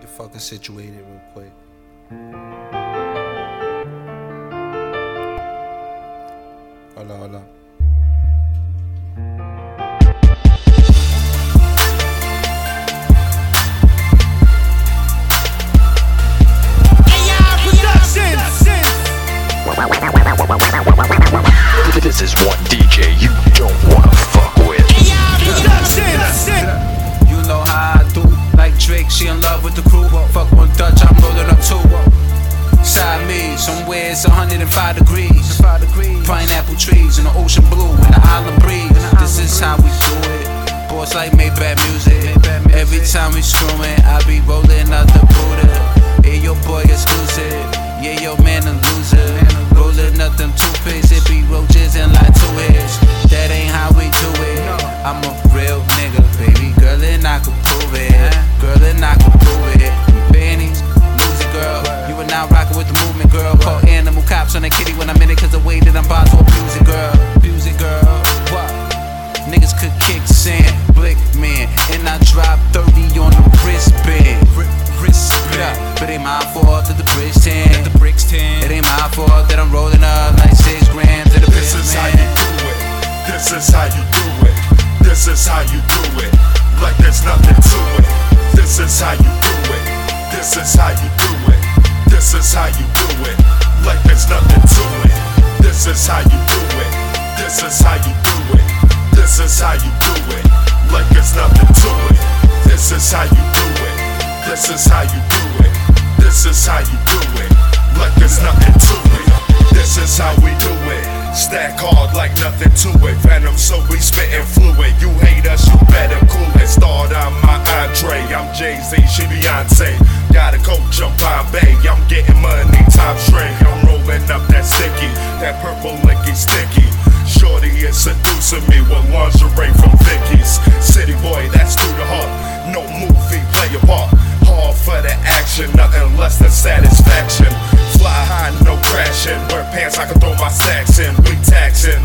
Get fucking situated real quick. Hold on, hold on. This is love with the crew. Fuck one Dutch, I'm rolling up two. Side me, somewhere it's 105 degrees. Pineapple trees in the ocean blue and the island breeze. This is how we do it. Boys like Maybach music. Every time we screwing, I be rolling on that kitty when I'm in it, cause the way that I'm about to abuse it, girl. Abuse it, girl. What? Niggas could kick sand, blick man, and I drop 30 on the wristband. Wristband. But ain't my fault that the bricks tan. The bricks tan. It ain't my fault that I'm rolling up like six grams of the This is how you do it. This is how you do it. This is how you do it. Like there's nothing to it. This is how you do it. This is how you do it. This is how you do it. Like there's nothing to it. This is how you do it. This is how you do it. This is how you do it. Like there's nothing to it. This is how you do it. This is how you do it. This is how you do it. Like there's nothing to it. This is how we do it. Stack hard like nothing to it. Venom, so we spittin' fluid. You hate us, you better cool it. Start on my entree. I'm Jay Z, she Beyonce. Got a coach, I'm Bombay. That purple licky sticky. Shorty is seducing me with lingerie from Vicky's. City boy, that's through the heart. No movie, play a part. Hard for the action, nothing less than satisfaction. Fly high, no crashing. Wear pants, I can throw my sacks in. We taxing,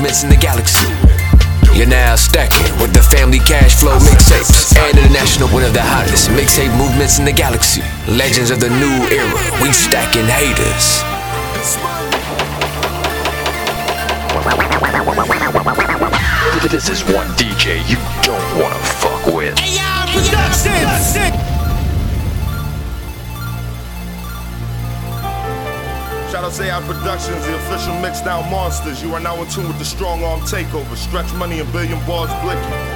movements in the galaxy. You're now stacking with the family cash flow mixtapes and international one of the hottest mixtape movements in the galaxy. Legends of the new era. We stacking haters. This is one DJ you don't wanna fuck with. Shout out to AI Productions, the official mix down monsters. You are now in tune with the strong arm takeover. Stretch Money and Billion Barz Blicky.